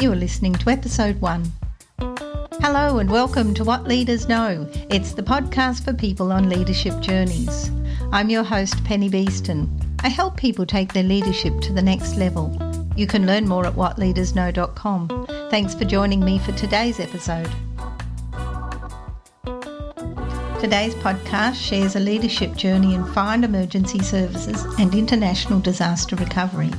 You are listening to episode one. Hello and welcome to What Leaders Know. It's the podcast for people on leadership journeys. I'm your host, Penny Beeston. I help people take their leadership to the next level. You can learn more at whatleadersknow.com. Thanks for joining me for today's episode. Today's podcast shares a leadership journey in fire and emergency services and international disaster recovery.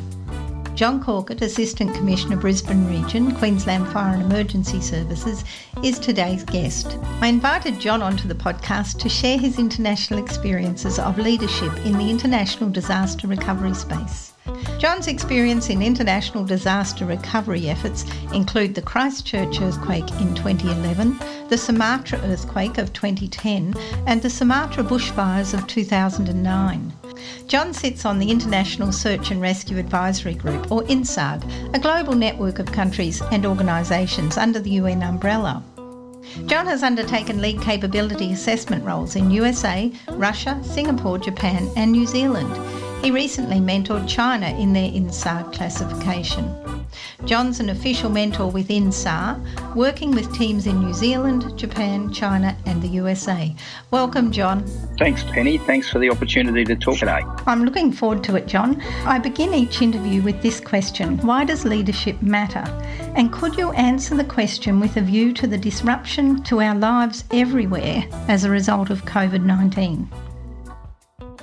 John Cawcutt, Assistant Commissioner Brisbane Region, Queensland Fire and Emergency Services, is today's guest. I invited John onto the podcast to share his international experiences of leadership in the international disaster recovery space. John's experience in international disaster recovery efforts include the Christchurch earthquake in 2011, the Sumatra earthquake of 2010, and the Sumatra bushfires of 2009. John sits on the International Search and Rescue Advisory Group, or INSARAG, a global network of countries and organisations under the UN umbrella. John has undertaken lead capability assessment roles in USA, Russia, Singapore, Japan, and New Zealand. He recently mentored China in their INSARAG classification. John's an official mentor within SAR, working with teams in New Zealand, Japan, China, and the USA. Welcome, John. Thanks, Penny. Thanks for the opportunity to talk today. I'm looking forward to it, John. I begin each interview with this question Why does leadership matter? And could you answer the question with a view to the disruption to our lives everywhere as a result of COVID 19?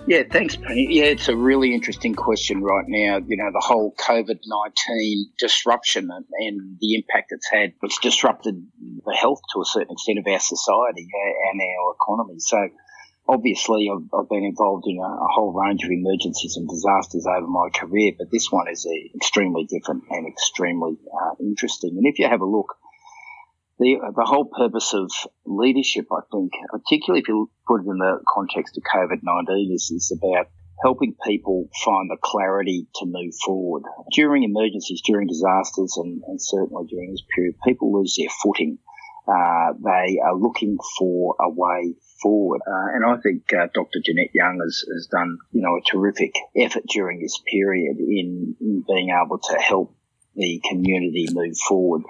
Yeah, thanks, Penny. Yeah, it's a really interesting question right now. You know, the whole COVID 19 disruption and, and, the impact it's had, it's disrupted the health to a certain extent of our society and our economy. So, obviously, I've, I've been involved in a, a, whole range of emergencies and disasters over my career, but this one is extremely different and extremely uh, interesting. And if you have a look, the, the whole purpose of leadership, I think, particularly if you put it in the context of COVID-19, is, is about helping people find the clarity to move forward. During emergencies, during disasters, and, and certainly during this period, people lose their footing. Uh, they are looking for a way forward. Uh, and I think uh, Dr. Jeanette Young has, has done, you know, a terrific effort during this period in, in being able to help the community move forward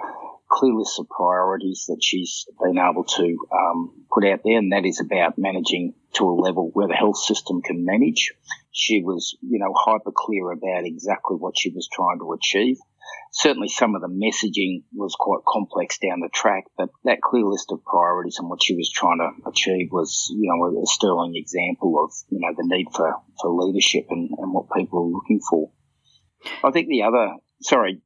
clear list of priorities that she's been able to um, put out there, and that is about managing to a level where the health system can manage. She was, you know, hyper clear about exactly what she was trying to achieve. Certainly, some of the messaging was quite complex down the track, but that clear list of priorities and what she was trying to achieve was, you know, a sterling example of, you know, the need for, for leadership and, and what people are looking for. I think the other, sorry,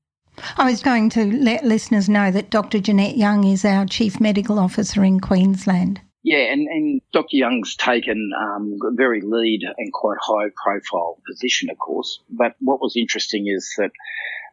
I was going to let listeners know that Dr. Jeanette Young is our Chief Medical Officer in Queensland. Yeah, and, and Dr. Young's taken um, a very lead and quite high profile position, of course. But what was interesting is that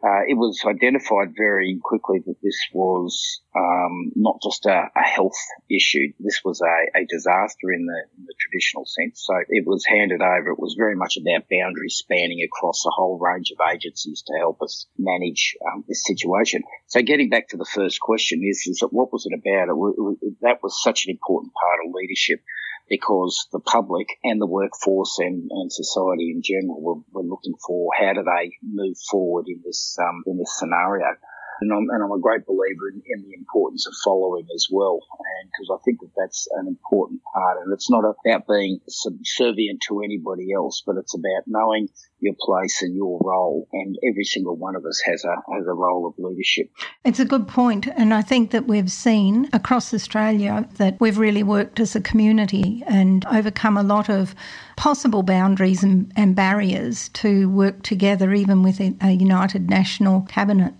uh, it was identified very quickly that this was um, not just a, a, health issue. This was a, a disaster in the, in the, traditional sense. So it was handed over. It was very much about boundary spanning across a whole range of agencies to help us manage um, this situation. So getting back to the first question is, is that what was it about? It, it, that was such an important part of leadership because the public and the workforce and, and society in general were, were looking for how do they move forward in this um, in this scenario. And I'm, and I'm a great believer in, in, the importance of following as well. And because I think that that's an important part. And it's not about being subservient to anybody else, but it's about knowing your place and your role. And every single one of us has a, has a role of leadership. It's a good point. And I think that we've seen across Australia that we've really worked as a community and overcome a lot of possible boundaries and, and barriers to work together, even with a united national cabinet.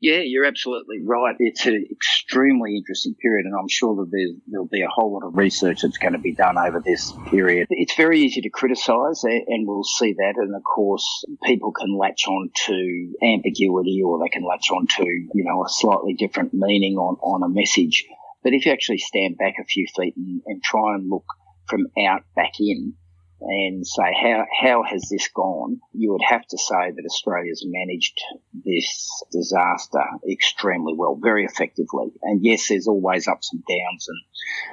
Yeah, you're absolutely right. It's an extremely interesting period, and I'm sure that there'll be a whole lot of research that's going to be done over this period. It's very easy to criticise, and we'll see that. And of course, people can latch on to ambiguity, or they can latch on to you know a slightly different meaning on on a message. But if you actually stand back a few feet and, and try and look from out back in, and say how how has this gone, you would have to say that Australia's managed this disaster extremely well, very effectively. And yes, there's always ups and downs and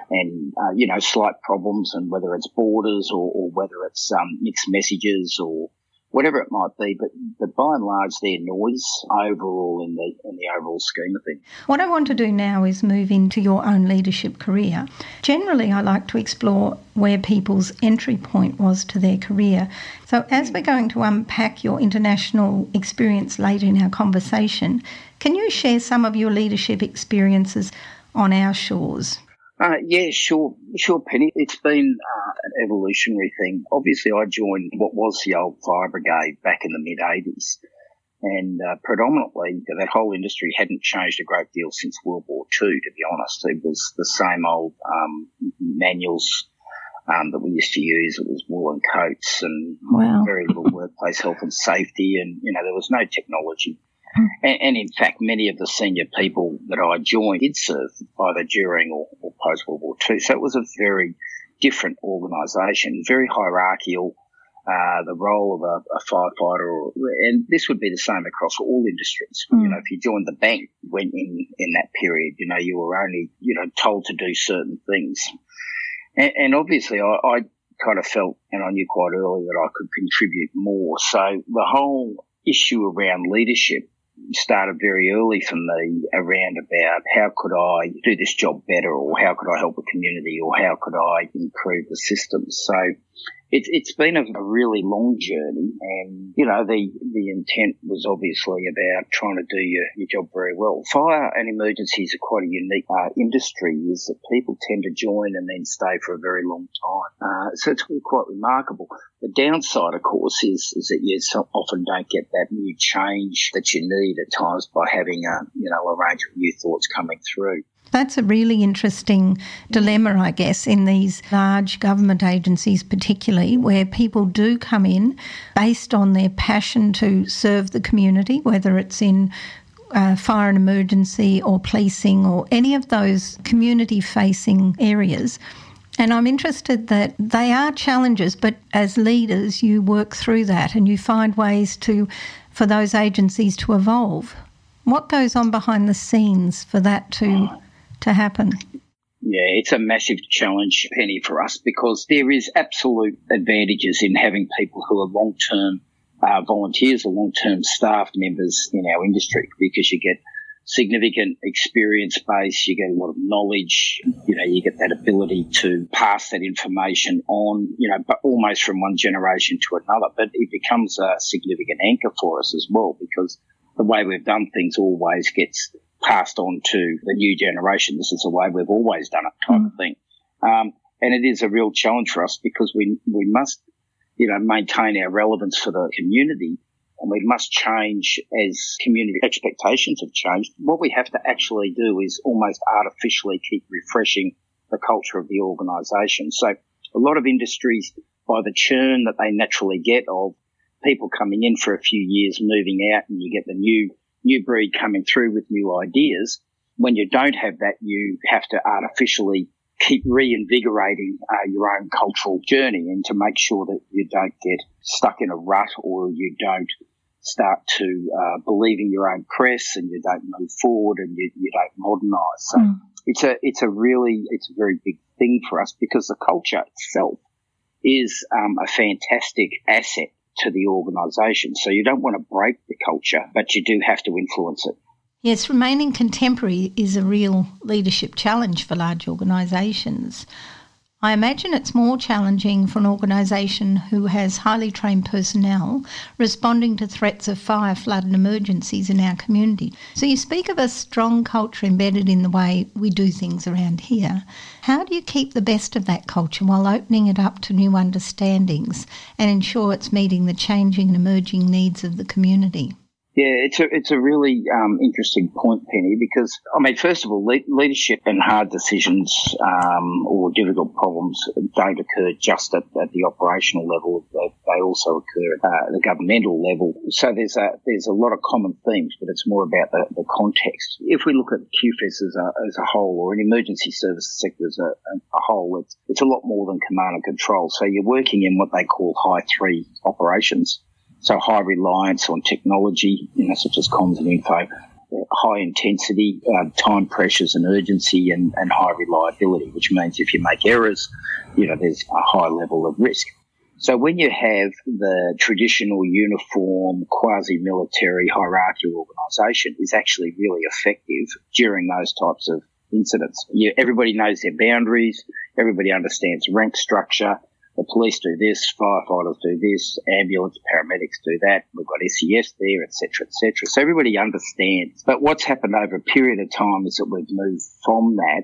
and uh, you know slight problems, and whether it's borders or, or whether it's um, mixed messages or whatever it might be. But, but by and large, they're noise overall in the, in the overall scheme of things. What I want to do now is move into your own leadership career. Generally, I like to explore where people's entry point was to their career. So, as we're going to unpack your international experience later in our conversation, can you share some of your leadership experiences on our shores? Uh, yeah, sure, sure, Penny. It's been uh, an evolutionary thing. Obviously, I joined what was the old fire brigade back in the mid 80s. And uh, predominantly, that whole industry hadn't changed a great deal since World War II, to be honest. It was the same old um, manuals um, that we used to use. It was woolen coats and wow. very little workplace health and safety. And, you know, there was no technology. And, and, in fact, many of the senior people that I joined did serve either during or, or post World War II. So it was a very different organisation, very hierarchical. Uh, the role of a, a firefighter, or, and this would be the same across all industries. Mm. You know, if you joined the bank when in in that period, you know, you were only you know told to do certain things, and, and obviously, I, I kind of felt, and I knew quite early that I could contribute more. So the whole issue around leadership started very early for me around about how could I do this job better or how could I help a community or how could I improve the system. So it's it's been a, a, really long journey, and you know the the intent was obviously about trying to do your, your job very well. Fire and emergencies are quite a unique uh, industry, is that people tend to join and then stay for a very long time. Uh, so it's quite remarkable. The downside, of course, is is that you so often don't get that new change that you need at times by having a you know a range of new thoughts coming through. That's a really interesting dilemma, I guess, in these large government agencies, particularly where people do come in based on their passion to serve the community, whether it's in uh, fire and emergency or policing or any of those community facing areas. And I'm interested that they are challenges, but as leaders, you work through that and you find ways to, for those agencies to evolve. What goes on behind the scenes for that to to happen? Yeah, it's a massive challenge, Penny, for us because there is absolute advantages in having people who are long term uh, volunteers or long term staff members in our industry because you get significant experience base, you get a lot of knowledge, you know, you get that ability to pass that information on, you know, but almost from one generation to another. But it becomes a significant anchor for us as well because the way we've done things always gets passed on to the new generation. This is the way we've always done it, type mm. of thing. Um, and it is a real challenge for us because we we must, you know, maintain our relevance for the community, and we must change as community expectations have changed. What we have to actually do is almost artificially keep refreshing the culture of the organisation. So a lot of industries, by the churn that they naturally get of people coming in for a few years, moving out, and you get the new new breed coming through with new ideas. When you don't have that, you have to artificially keep reinvigorating uh, your own cultural journey and to make sure that you don't get stuck in a rut or you don't start to uh, believe in your own press and you don't move forward and you, you don't modernize. So mm. it's a it's a really it's a very big thing for us because the culture itself is um, a fantastic asset to the organisation. So you don't want to break the culture, but you do have to influence it. Yes, remaining contemporary is a real leadership challenge for large organisations. I imagine it's more challenging for an organisation who has highly trained personnel responding to threats of fire, flood, and emergencies in our community. So, you speak of a strong culture embedded in the way we do things around here. How do you keep the best of that culture while opening it up to new understandings and ensure it's meeting the changing and emerging needs of the community? Yeah, it's a it's a really um, interesting point, Penny, because I mean, first of all, le- leadership and hard decisions um, or difficult problems don't occur just at, at the operational level; they, they also occur uh, at the governmental level. So there's a there's a lot of common themes, but it's more about the, the context. If we look at QFES as a as a whole, or an emergency services sector as a, a whole, it's it's a lot more than command and control. So you're working in what they call high three operations. So high reliance on technology, you know, such as comms and info, high intensity, uh, time pressures and urgency, and, and high reliability, which means if you make errors, you know, there's a high level of risk. So when you have the traditional uniform quasi-military hierarchical organisation is actually really effective during those types of incidents. You, everybody knows their boundaries. Everybody understands rank structure. The police do this, firefighters do this, ambulance, paramedics do that. We've got SES there, etc., etc. So everybody understands. But what's happened over a period of time is that we've moved from that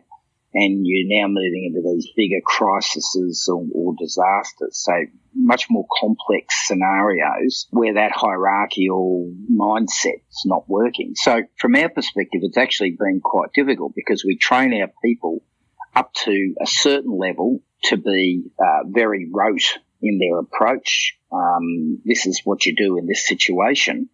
and you're now moving into these bigger crises or, or, disasters. So much more complex scenarios where that hierarchical mindset's not working. So from our perspective, it's actually been quite difficult because we train our people up to a certain level to be uh, very rote in their approach. Um, this is what you do in this situation.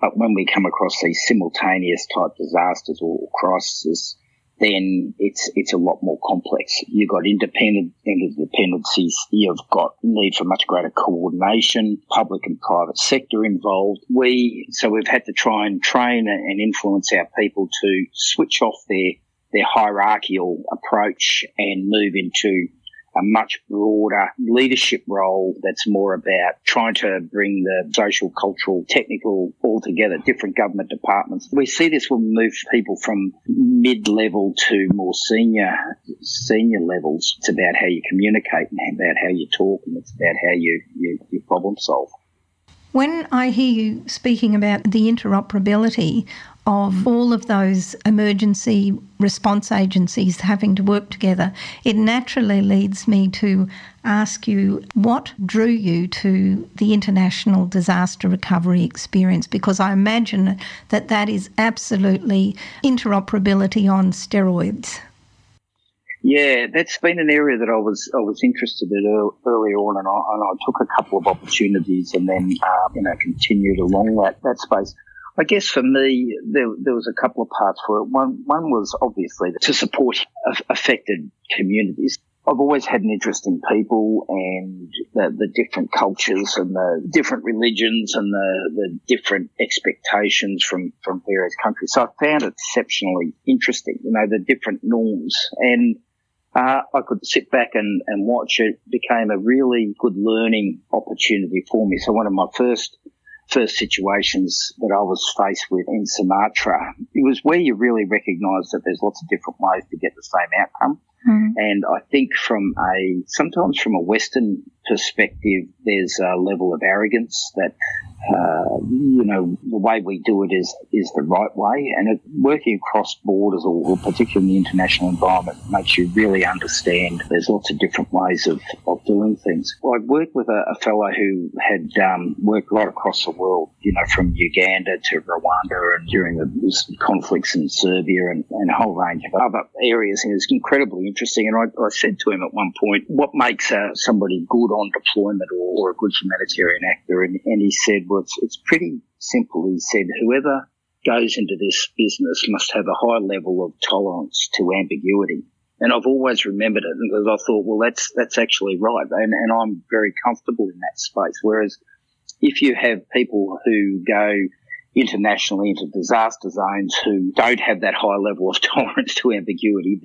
But when we come across these simultaneous type disasters or crises, then it's it's a lot more complex. You've got independent interdependencies. You've got need for much greater coordination, public and private sector involved. We so we've had to try and train and influence our people to switch off their their hierarchical approach and move into a much broader leadership role that's more about trying to bring the social, cultural, technical all together, different government departments. We see this when we move people from mid-level to more senior, senior levels. It's about how you communicate and about how you talk and it's about how you, you, you problem solve. When I hear you speaking about the interoperability of all of those emergency response agencies having to work together, it naturally leads me to ask you what drew you to the international disaster recovery experience because I imagine that that is absolutely interoperability on steroids. Yeah, that's been an area that I was I was interested in earlier on, and I, and I took a couple of opportunities, and then um, you know continued along that that space. I guess for me, there, there was a couple of parts for it. One one was obviously to support affected communities. I've always had an interest in people and the, the different cultures and the different religions and the, the different expectations from, from various countries. So I found it exceptionally interesting, you know, the different norms. And uh, I could sit back and, and watch it. became a really good learning opportunity for me. So one of my first first situations that I was faced with in Sumatra, it was where you really recognise that there's lots of different ways to get the same outcome. Mm-hmm. And I think from a, sometimes from a Western perspective, there's a level of arrogance that, uh, you know, the way we do it is, is the right way. And it, working across borders or, particularly in the international environment makes you really understand there's lots of different ways of, of doing things. Well, I worked with a, a fellow who had um, worked right across the world, you know, from Uganda to Rwanda and during the conflicts in Serbia and, and a whole range of other areas. And it was incredibly interesting. And I, I said to him at one point, what makes uh, somebody good on deployment or, or a good humanitarian actor? And, and he said, it's, it's pretty simple. He said, whoever goes into this business must have a high level of tolerance to ambiguity. And I've always remembered it because I thought, well, that's, that's actually right. And, and I'm very comfortable in that space. Whereas if you have people who go internationally into disaster zones who don't have that high level of tolerance to ambiguity,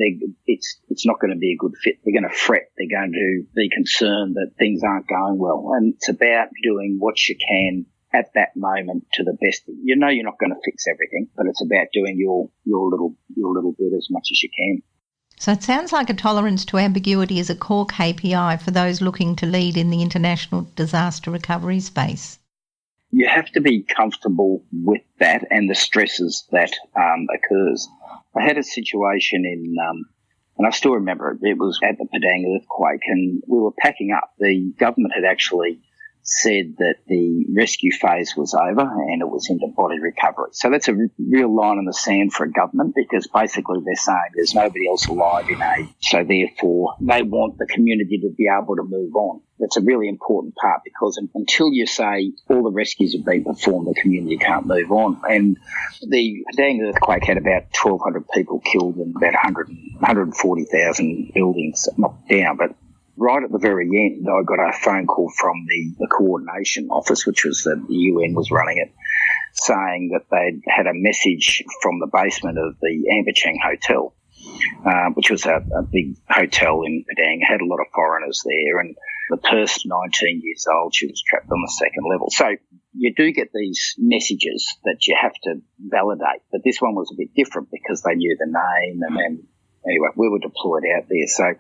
it's it's not going to be a good fit. They're going to fret. They're going to be concerned that things aren't going well. And it's about doing what you can at that moment to the best. You know you're not going to fix everything, but it's about doing your your little your little bit as much as you can. So it sounds like a tolerance to ambiguity is a core KPI for those looking to lead in the international disaster recovery space you have to be comfortable with that and the stresses that um, occurs. I had a situation in, um, and I still remember it. It was at the Padang earthquake, and we were packing up. The government had actually said that the rescue phase was over and it was into body recovery. So that's a real line in the sand for a government because basically they're saying there's nobody else alive in aid. So therefore they want the community to be able to move on. That's a really important part because until you say all the rescues have been performed, the community can't move on. And the Padang earthquake had about 1,200 people killed and about 100, 140,000 buildings knocked down. But right at the very end, I got a phone call from the, the coordination office, which was the, the UN was running it, saying that they'd had a message from the basement of the Ambacang Hotel uh, which was a, a, big hotel in Padang. Had a lot of foreigners there, and the person, 19 years old, she was trapped on the second level. So you do get these messages that you have to validate, but this one was a bit different because they knew the name and then anyway, we were deployed out there. So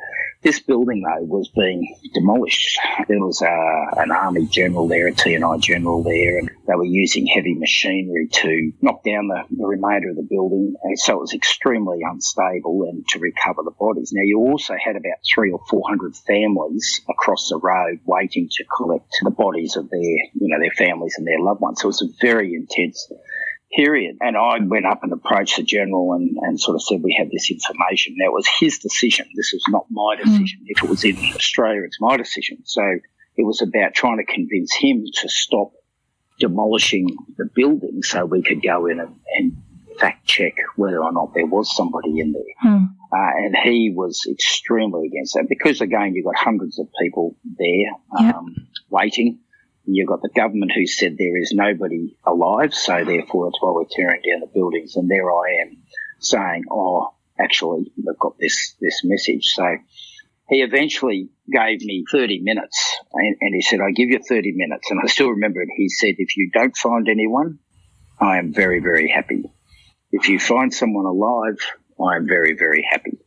this building, though, was being demolished. There was uh, an army general there, a TNI general there, and they were using heavy machinery to knock down the, the remainder of the building. And so it was extremely unstable and to recover the bodies. Now, you also had about three or four hundred families across the road waiting to collect the bodies of their, you know, their families and their loved ones. So it was a very intense period. And I went up and approached the general and, and sort of said, we have this information. Now, it was his decision. This was not my hmm. decision. Mm. If it was in Australia, it's my decision. So it was about trying to convince him to stop demolishing the building so we could go in and, and fact check whether or not there was somebody in there. Mm. Uh, and he was extremely against that because, again, you've got hundreds of people there um, yep. waiting. You've got the government who said there is nobody alive, so therefore it's why we're tearing down the buildings. And there I am saying, oh, actually, they've got this, this message. So he eventually gave me 30 minutes and, and he said, I give you 30 minutes. And I still remember it. He said, if you don't find anyone, I am very, very happy. If you find someone alive, I am very, very happy.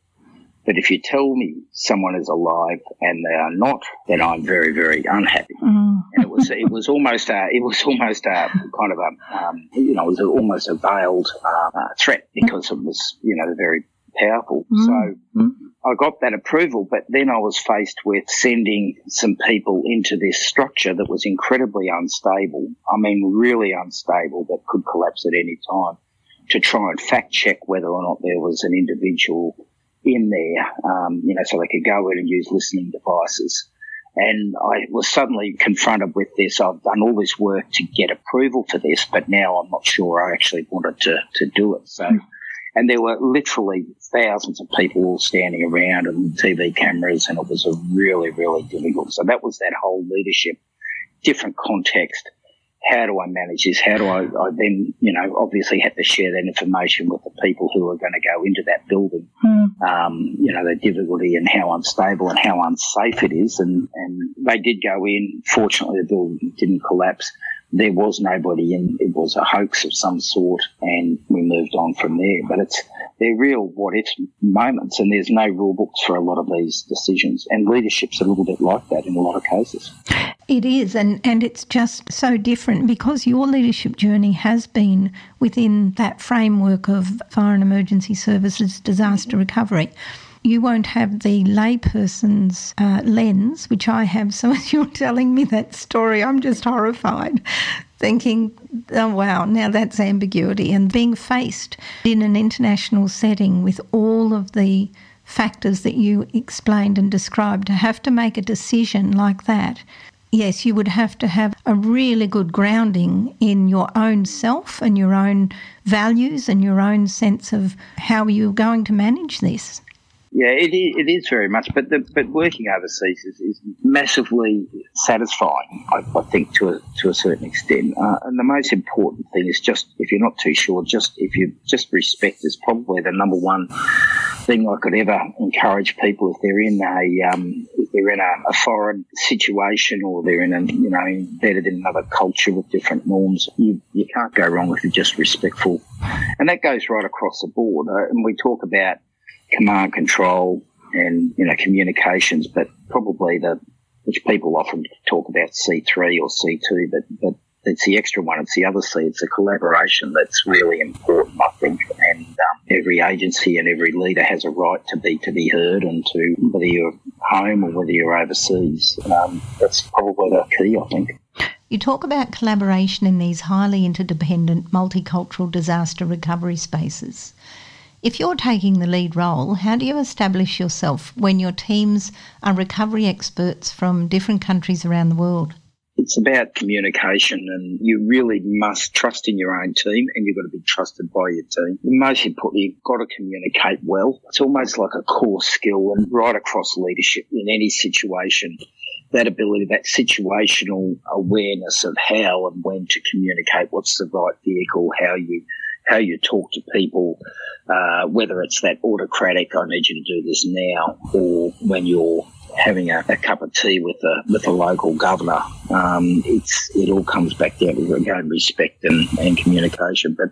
But if you tell me someone is alive and they are not, then I'm very, very unhappy. Mm. And it was, it was almost a, it was almost a kind of a, um, you know, it was almost a veiled uh, threat because it was, you know, very powerful. Mm. So mm. I got that approval, but then I was faced with sending some people into this structure that was incredibly unstable. I mean, really unstable that could collapse at any time to try and fact check whether or not there was an individual in there, um, you know, so they could go in and use listening devices. And I was suddenly confronted with this. I've done all this work to get approval for this, but now I'm not sure I actually wanted to, to do it. So, and there were literally thousands of people all standing around and TV cameras, and it was a really, really difficult. So that was that whole leadership, different context how do I manage this? How do I, I then, you know, obviously have to share that information with the people who are going to go into that building. Mm. Um, you know, the difficulty and how unstable and how unsafe it is. And, and they did go in. Fortunately, the building didn't collapse. There was nobody and It was a hoax of some sort and we moved on from there. But it's, they're real what if moments and there's no rule books for a lot of these decisions. And leadership's a little bit like that in a lot of cases. It is, and, and it's just so different because your leadership journey has been within that framework of fire and emergency services disaster recovery. You won't have the layperson's uh, lens, which I have. So as you're telling me that story, I'm just horrified, thinking, oh wow, now that's ambiguity. And being faced in an international setting with all of the factors that you explained and described, to have to make a decision like that yes, you would have to have a really good grounding in your own self and your own values and your own sense of how you're going to manage this. Yeah, it is, it is very much, but the, but working overseas is, is massively satisfying. I, I, think to a to a certain extent, uh, and the most important thing is just if you're not too sure, just if you just respect is probably the number one thing I could ever encourage people if they're in a um, if they're in a, a, foreign situation or they're in a you know embedded in another culture with different norms. You you can't go wrong if you're just respectful, and that goes right across the board. Uh, and we talk about command control and you know communications, but probably the which people often talk about C three or C two, but but it's the extra one. It's the other C. It's a collaboration that's really important, I think. And um, every agency and every leader has a right to be to be heard, and to whether you're home or whether you're overseas. Um, that's probably the key, I think. You talk about collaboration in these highly interdependent multicultural disaster recovery spaces. If you're taking the lead role, how do you establish yourself when your teams are recovery experts from different countries around the world? It's about communication, and you really must trust in your own team, and you've got to be trusted by your team. Most importantly, you've got to communicate well. It's almost like a core skill, and right across leadership in any situation, that ability, that situational awareness of how and when to communicate, what's the right vehicle, how you how you talk to people, uh, whether it's that autocratic, I need you to do this now, or when you're having a, a, cup of tea with a with a local governor. Um, it's it all comes back down to again respect and, and communication, but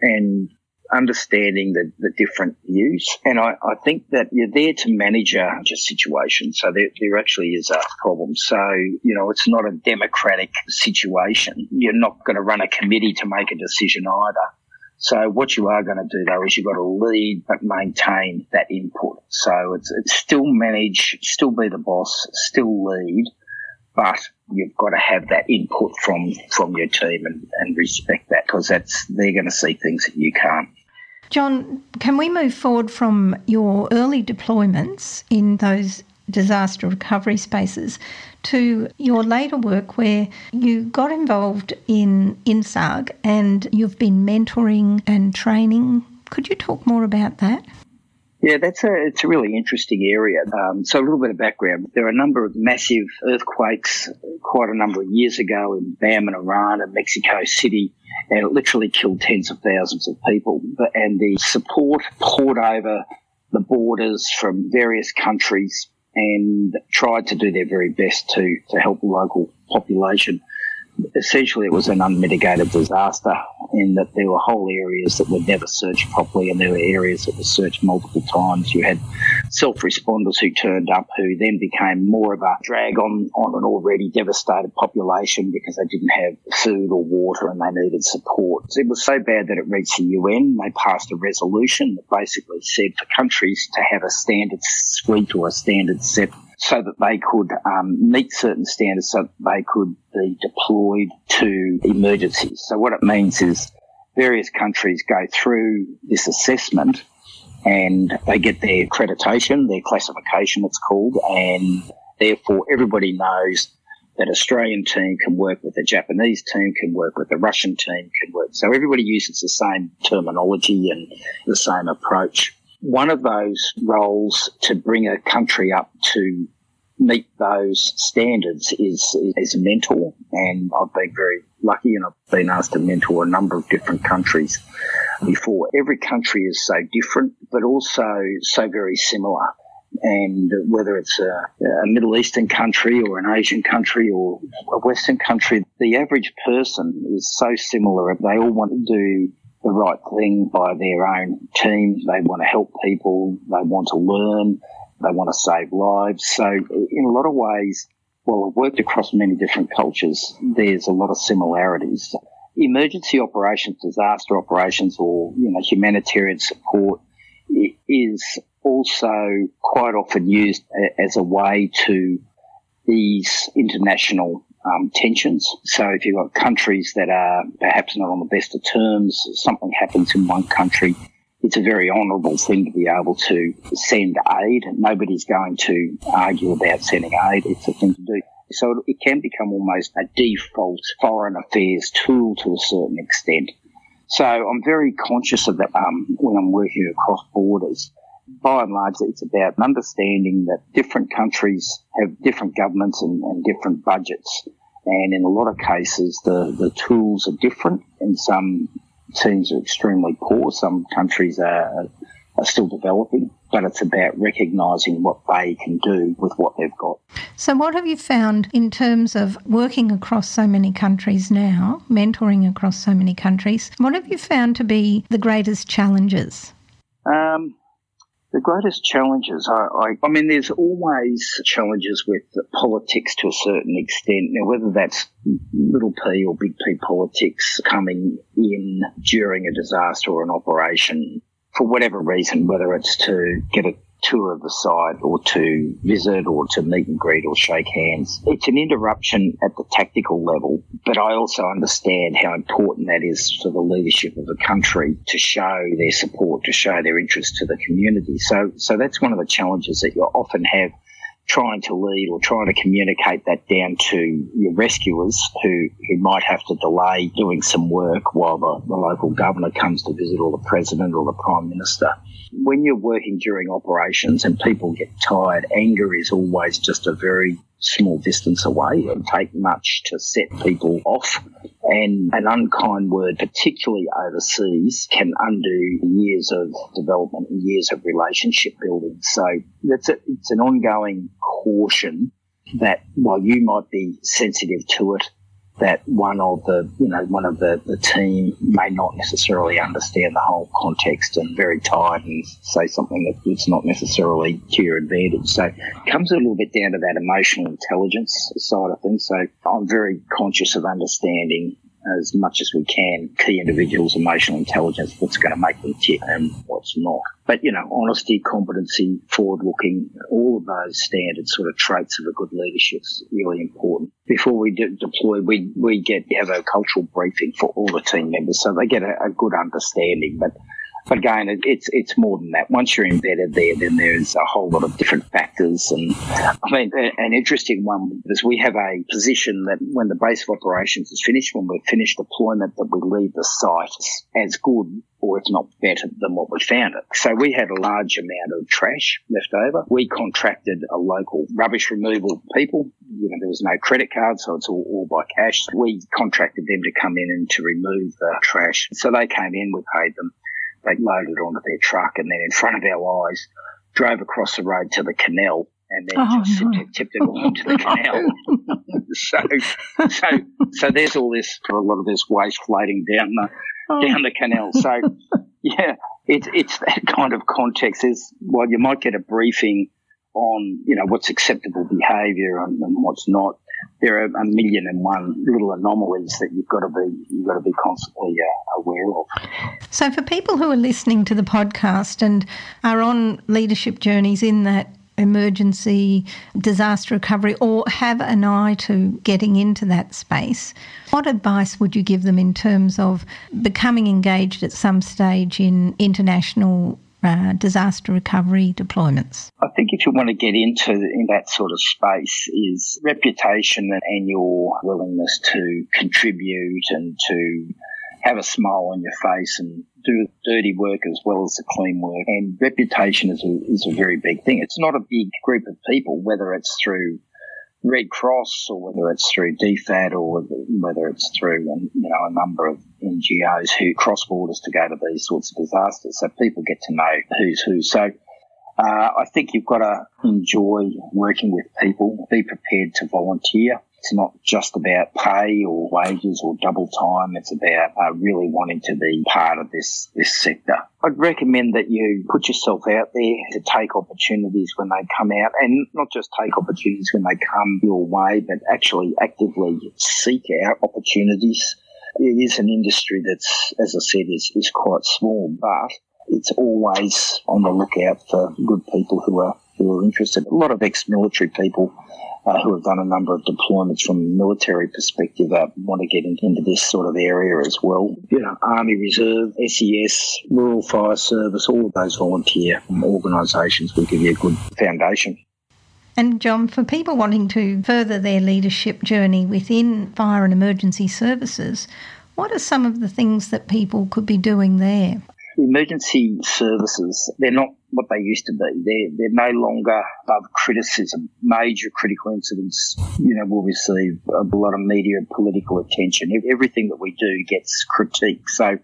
and understanding the, the different views. And I, I think that you're there to manage a, situation. So there, there actually is a problem. So, you know, it's not a democratic situation. You're not going to run a committee to make a decision either. So what you are going to do though is you've got to lead but maintain that input. So it's, it's still manage, still be the boss, still lead, but you've got to have that input from from your team and, and respect that because that's they're going to see things that you can't. John, can we move forward from your early deployments in those disaster recovery spaces to your later work where you got involved in INSARAG and you've been mentoring and training. Could you talk more about that? Yeah, that's a it's a really interesting area. Um, so a little bit of background: there are a number of massive earthquakes quite a number of years ago in Bam and Iran and Mexico City, and it literally killed tens of thousands of people. And the support poured over the borders from various countries and tried to do their very best to to help the local population essentially it was an unmitigated disaster in that there were whole areas that were never searched properly and there were areas that were searched multiple times. You had self-responders who turned up who then became more of a drag on, on an already devastated population because they didn't have food or water and they needed support. It was so bad that it reached the UN. They passed a resolution that basically said for countries to have a standard suite or a standard set so that they could um, meet certain standards so that they could be deployed to emergencies. So what it means is various countries go through this assessment and they get their accreditation, their classification it's called, and therefore everybody knows that Australian team can work with the Japanese team, can work with the Russian team, can work. So everybody uses the same terminology and the same approach one of those roles to bring a country up to meet those standards is is a mentor, and I've been very lucky, and I've been asked to mentor a number of different countries before. Every country is so different, but also so very similar. And whether it's a, a Middle Eastern country or an Asian country or a Western country, the average person is so similar. They all want to do the right thing by their own team. They want to help people. They want to learn. They want to save lives. So in a lot of ways, well, I've worked across many different cultures. There's a lot of similarities. Emergency operations, disaster operations, or, you know, humanitarian support is also quite often used as a way to ease international um, tensions. So if you've got countries that are perhaps not on the best of terms, something happens in one country, it's a very honourable thing to be able to send aid. Nobody's going to argue about sending aid. It's a thing to do. So it can become almost a default foreign affairs tool to a certain extent. So I'm very conscious of that um, when I'm working across borders. By and large, it's about understanding that different countries have different governments and, and different budgets. And in a lot of cases, the, the tools are different. In some teams are extremely poor. Some countries are, are still developing, but it's about recognising what they can do with what they've got. So, what have you found in terms of working across so many countries now, mentoring across so many countries? What have you found to be the greatest challenges? Um, the greatest challenges, I, I, I, mean, there's always challenges with politics to a certain extent. Now, whether that's little p or big P politics coming in during a disaster or an operation, for whatever reason, whether it's to get a tour of the site or to visit or to meet and greet or shake hands. It's an interruption at the tactical level, but I also understand how important that is for the leadership of a country to show their support, to show their interest to the community. So, so that's one of the challenges that you often have trying to lead or trying to communicate that down to your rescuers who, who might have to delay doing some work while the, the local governor comes to visit or the president or the prime minister. When you're working during operations and people get tired, anger is always just a very small distance away. It take much to set people off And an unkind word, particularly overseas, can undo years of development and years of relationship building. So that's a, it's an ongoing caution that while you might be sensitive to it, that one of the you know one of the, the team may not necessarily understand the whole context and very tired and say something that's not necessarily to your advantage. So it comes a little bit down to that emotional intelligence side of things. So I'm very conscious of understanding as much as we can key individuals' emotional intelligence, what's going to make them tick and what's not. But, you know, honesty, competency, forward looking, all of those standard sort of traits of a good leadership is really important. Before we de- deploy, we, we get, have a cultural briefing for all the team members so they get a, a good understanding. But but again, it, it's it's more than that. Once you're embedded there, then there's a whole lot of different factors. And I mean, an interesting one is we have a position that when the base of operations is finished, when we've finished deployment, that we leave the site as good or if not better than what we found it. So we had a large amount of trash left over. We contracted a local rubbish removal people. You know, there was no credit card, so it's all, all by cash. We contracted them to come in and to remove the trash. So they came in, we paid them they loaded onto their truck and then in front of our eyes drove across the road to the canal and then oh, just no. tipped it all into the canal. so, so, so there's all this, a lot of this waste floating down the, oh. down the canal. So, yeah, it's, it's that kind of context is, well, you might get a briefing on, you know, what's acceptable behaviour and, and what's not there are a million and one little anomalies that you've got to be you've got to be constantly uh, aware of. So, for people who are listening to the podcast and are on leadership journeys in that emergency disaster recovery or have an eye to getting into that space, what advice would you give them in terms of becoming engaged at some stage in international uh, disaster recovery deployments? I think if you want to get into in that sort of space is reputation and your willingness to contribute and to have a smile on your face and do dirty work as well as the clean work. And reputation is a, is a very big thing. It's not a big group of people, whether it's through Red Cross or whether it's through DFAT or whether it's through um, you know a number of NGOs who cross borders to go to these sorts of disasters, so people get to know who's who. So uh, I think you've got to enjoy working with people, be prepared to volunteer. It's not just about pay or wages or double time. It's about uh, really wanting to be part of this, this sector. I'd recommend that you put yourself out there to take opportunities when they come out and not just take opportunities when they come your way, but actually actively seek out opportunities. It is an industry that's, as I said, is, is quite small, but it's always on the lookout for good people who are who are interested. A lot of ex-military people uh, who have done a number of deployments from a military perspective uh, want to get in, into this sort of area as well. You know, Army Reserve, SES, Rural Fire Service, all of those volunteer organisations will give you a good foundation. And John, for people wanting to further their leadership journey within fire and emergency services, what are some of the things that people could be doing there? emergency services, they're not what they used to be. They're, they're no longer above criticism. Major critical incidents, you know, will receive a lot of media and political attention. Everything that we do gets critiqued. So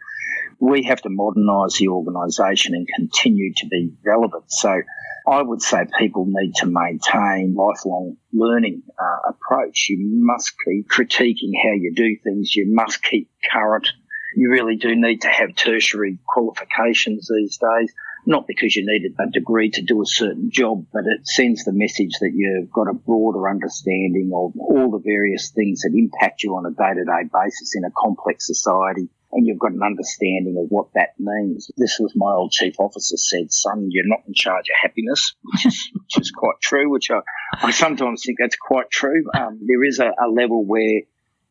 we have to modernise the organisation and continue to be relevant. So I would say people need to maintain lifelong learning uh, approach. You must keep critiquing how you do things. You must keep current you really do need to have tertiary qualifications these days. Not because you need a degree to do a certain job, but it sends the message that you've got a broader understanding of all the various things that impact you on a day to day basis in a complex society and you've got an understanding of what that means. This was my old chief officer said, son, you're not in charge of happiness, which is, which is quite true, which I, I sometimes think that's quite true. Um, there is a, a level where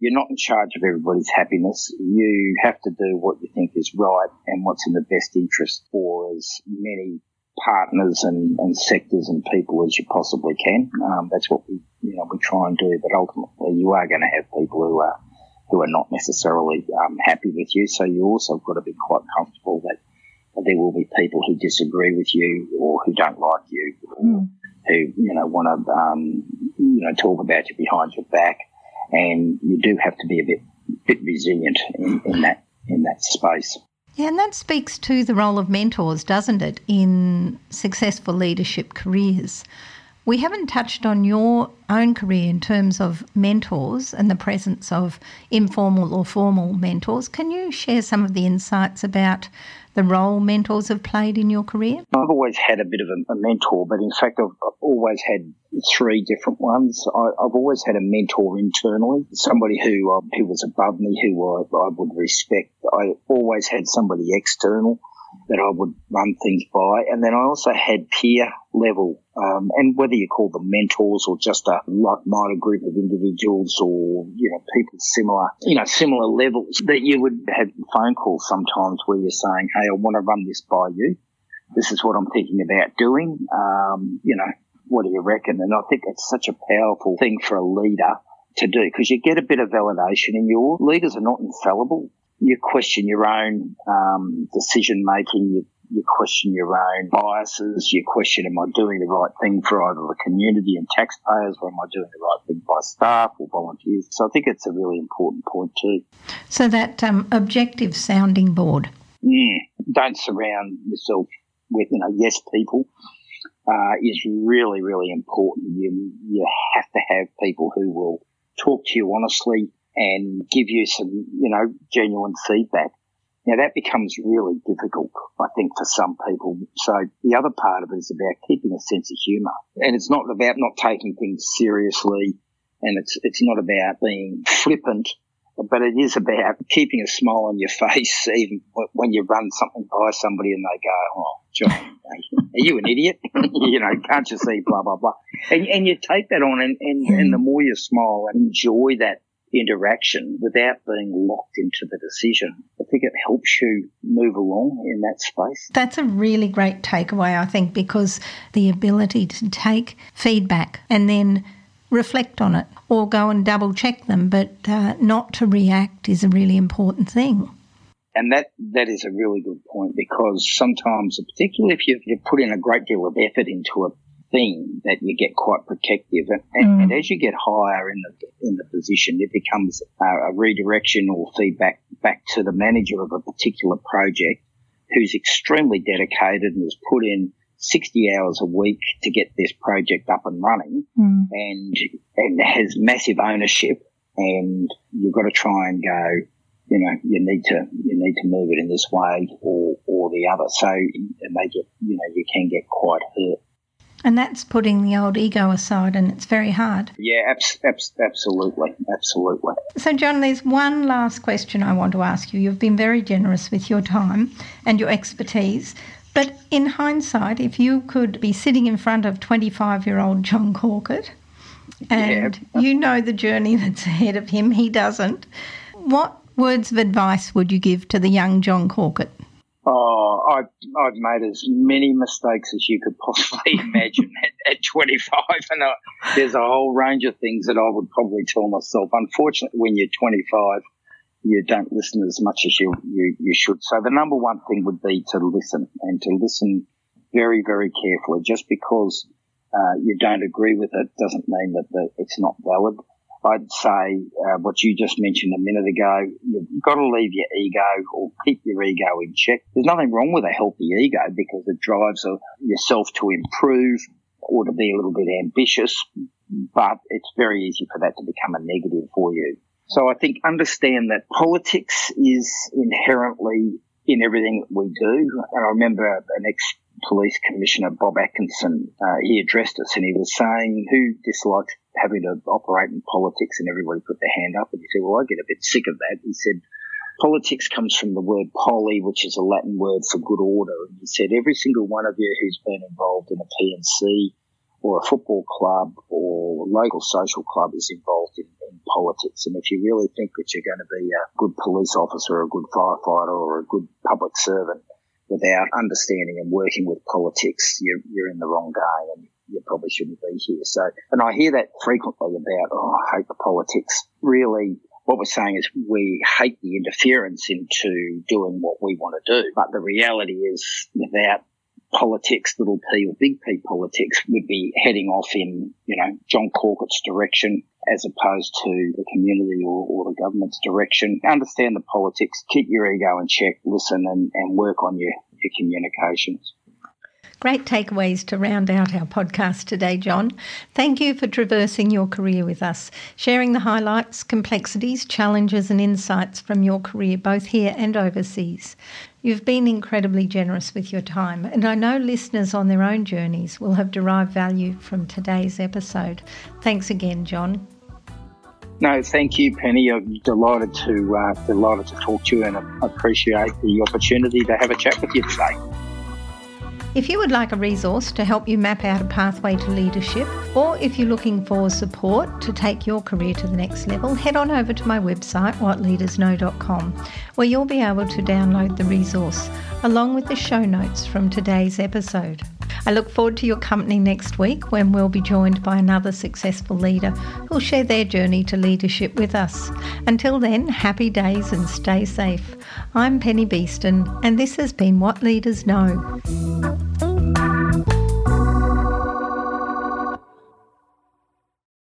you're not in charge of everybody's happiness. You have to do what you think is right and what's in the best interest for as many partners and, and sectors and people as you possibly can. Um, that's what we, you know, we try and do. But ultimately, you are going to have people who are who are not necessarily um, happy with you. So you also have got to be quite comfortable that there will be people who disagree with you or who don't like you, or mm. who you know want to um, you know talk about you behind your back and you do have to be a bit bit resilient in, in that in that space. Yeah, and that speaks to the role of mentors, doesn't it, in successful leadership careers? We haven't touched on your own career in terms of mentors and the presence of informal or formal mentors. Can you share some of the insights about the role mentors have played in your career? I've always had a bit of a, mentor, but in fact, I've, I've, always had three different ones. I, have always had a mentor internally, somebody who uh, who was above me, who I, I would respect. I always had somebody external that I would run things by. And then I also had peer level, um, and whether you call them mentors or just a like-minded group of individuals or, you know, people similar, you know, similar levels that you would have phone calls sometimes where you're saying, Hey, I want to run this by you. This is what I'm thinking about doing. Um, you know, what do you reckon? And I think it's such a powerful thing for a leader to do because you get a bit of validation and your leaders are not infallible you question your own um, decision making. You, you question your own biases. You question, am I doing the right thing for either the community and taxpayers, or am I doing the right thing by staff or volunteers? So I think it's a really important point too. So that um, objective sounding board. Yeah, don't surround yourself with you know yes people. Uh, is really really important. You you have to have people who will talk to you honestly and give you some, you know, genuine feedback. Now that becomes really difficult, I think, for some people. So the other part of it is about keeping a sense of humour, and it's not about not taking things seriously, and it's it's not about being flippant, but it is about keeping a smile on your face, even when you run something by somebody and they go, "Oh, John, are you an idiot? you know, can't you see?" Blah blah blah, and and you take that on, and and, and the more you smile and enjoy that interaction without being locked into the decision. I think it helps you move along in that space. That's a really great takeaway, I think, because the ability to take feedback and then reflect on it or go and double check them, but uh, not to react is a really important thing. And that, that is a really good point because sometimes, particularly if you've, you've put in a great deal of effort into a thing that you get quite protective. And, mm. and, as you get higher in the in the position, it becomes a, a redirection or feedback back to the manager of a particular project, who's extremely dedicated and has put in 60 hours a week to get this project up and running, mm. and and has massive ownership. And you've got to try and go you know, you need to you need to move it in this way or or the other. So they get you know you can get quite hurt. And that's putting the old ego aside, and it's very hard. Yeah, abs- abs- absolutely. Absolutely. So, John, there's one last question I want to ask you. You've been very generous with your time and your expertise. But in hindsight, if you could be sitting in front of 25 year old John Cawcutt and yeah. you know the journey that's ahead of him, he doesn't, what words of advice would you give to the young John Cawcutt? Oh, I've, I've made as many mistakes as you could possibly imagine at, at 25. And uh, there's a whole range of things that I would probably tell myself. Unfortunately, when you're 25, you don't listen as much as you, you, you should. So the number one thing would be to listen and to listen very, very carefully. Just because uh, you don't agree with it doesn't mean that the, it's not valid. I'd say uh, what you just mentioned a minute ago. You've got to leave your ego or keep your ego in check. There's nothing wrong with a healthy ego because it drives yourself to improve or to be a little bit ambitious, but it's very easy for that to become a negative for you. So I think understand that politics is inherently in everything that we do. And I remember an ex police commissioner, Bob Atkinson, uh, he addressed us and he was saying, who dislikes having to operate in politics and everybody put their hand up. And he said, well, I get a bit sick of that. He said, politics comes from the word poli, which is a Latin word for good order. And he said, every single one of you who's been involved in a P&C or a football club or a local social club is involved in, in politics. And if you really think that you're going to be a good police officer or a good firefighter or a good public servant without understanding and working with politics, you're, you're in the wrong game. And you probably shouldn't be here. So, and I hear that frequently about, oh, I hate the politics. Really, what we're saying is we hate the interference into doing what we want to do. But the reality is without politics, little p or big P politics, would be heading off in, you know, John Cawcutt's direction as opposed to the community or, or the government's direction. Understand the politics, keep your ego in check, listen and, and work on your, your communications. Great takeaways to round out our podcast today, John. Thank you for traversing your career with us, sharing the highlights, complexities, challenges, and insights from your career, both here and overseas. You've been incredibly generous with your time, and I know listeners on their own journeys will have derived value from today's episode. Thanks again, John. No, thank you, Penny. I'm delighted to uh, delighted to talk to you, and appreciate the opportunity to have a chat with you today. If you would like a resource to help you map out a pathway to leadership, or if you're looking for support to take your career to the next level, head on over to my website, whatleadersknow.com, where you'll be able to download the resource along with the show notes from today's episode. I look forward to your company next week when we'll be joined by another successful leader who'll share their journey to leadership with us. Until then, happy days and stay safe. I'm Penny Beeston, and this has been What Leaders Know. Bye.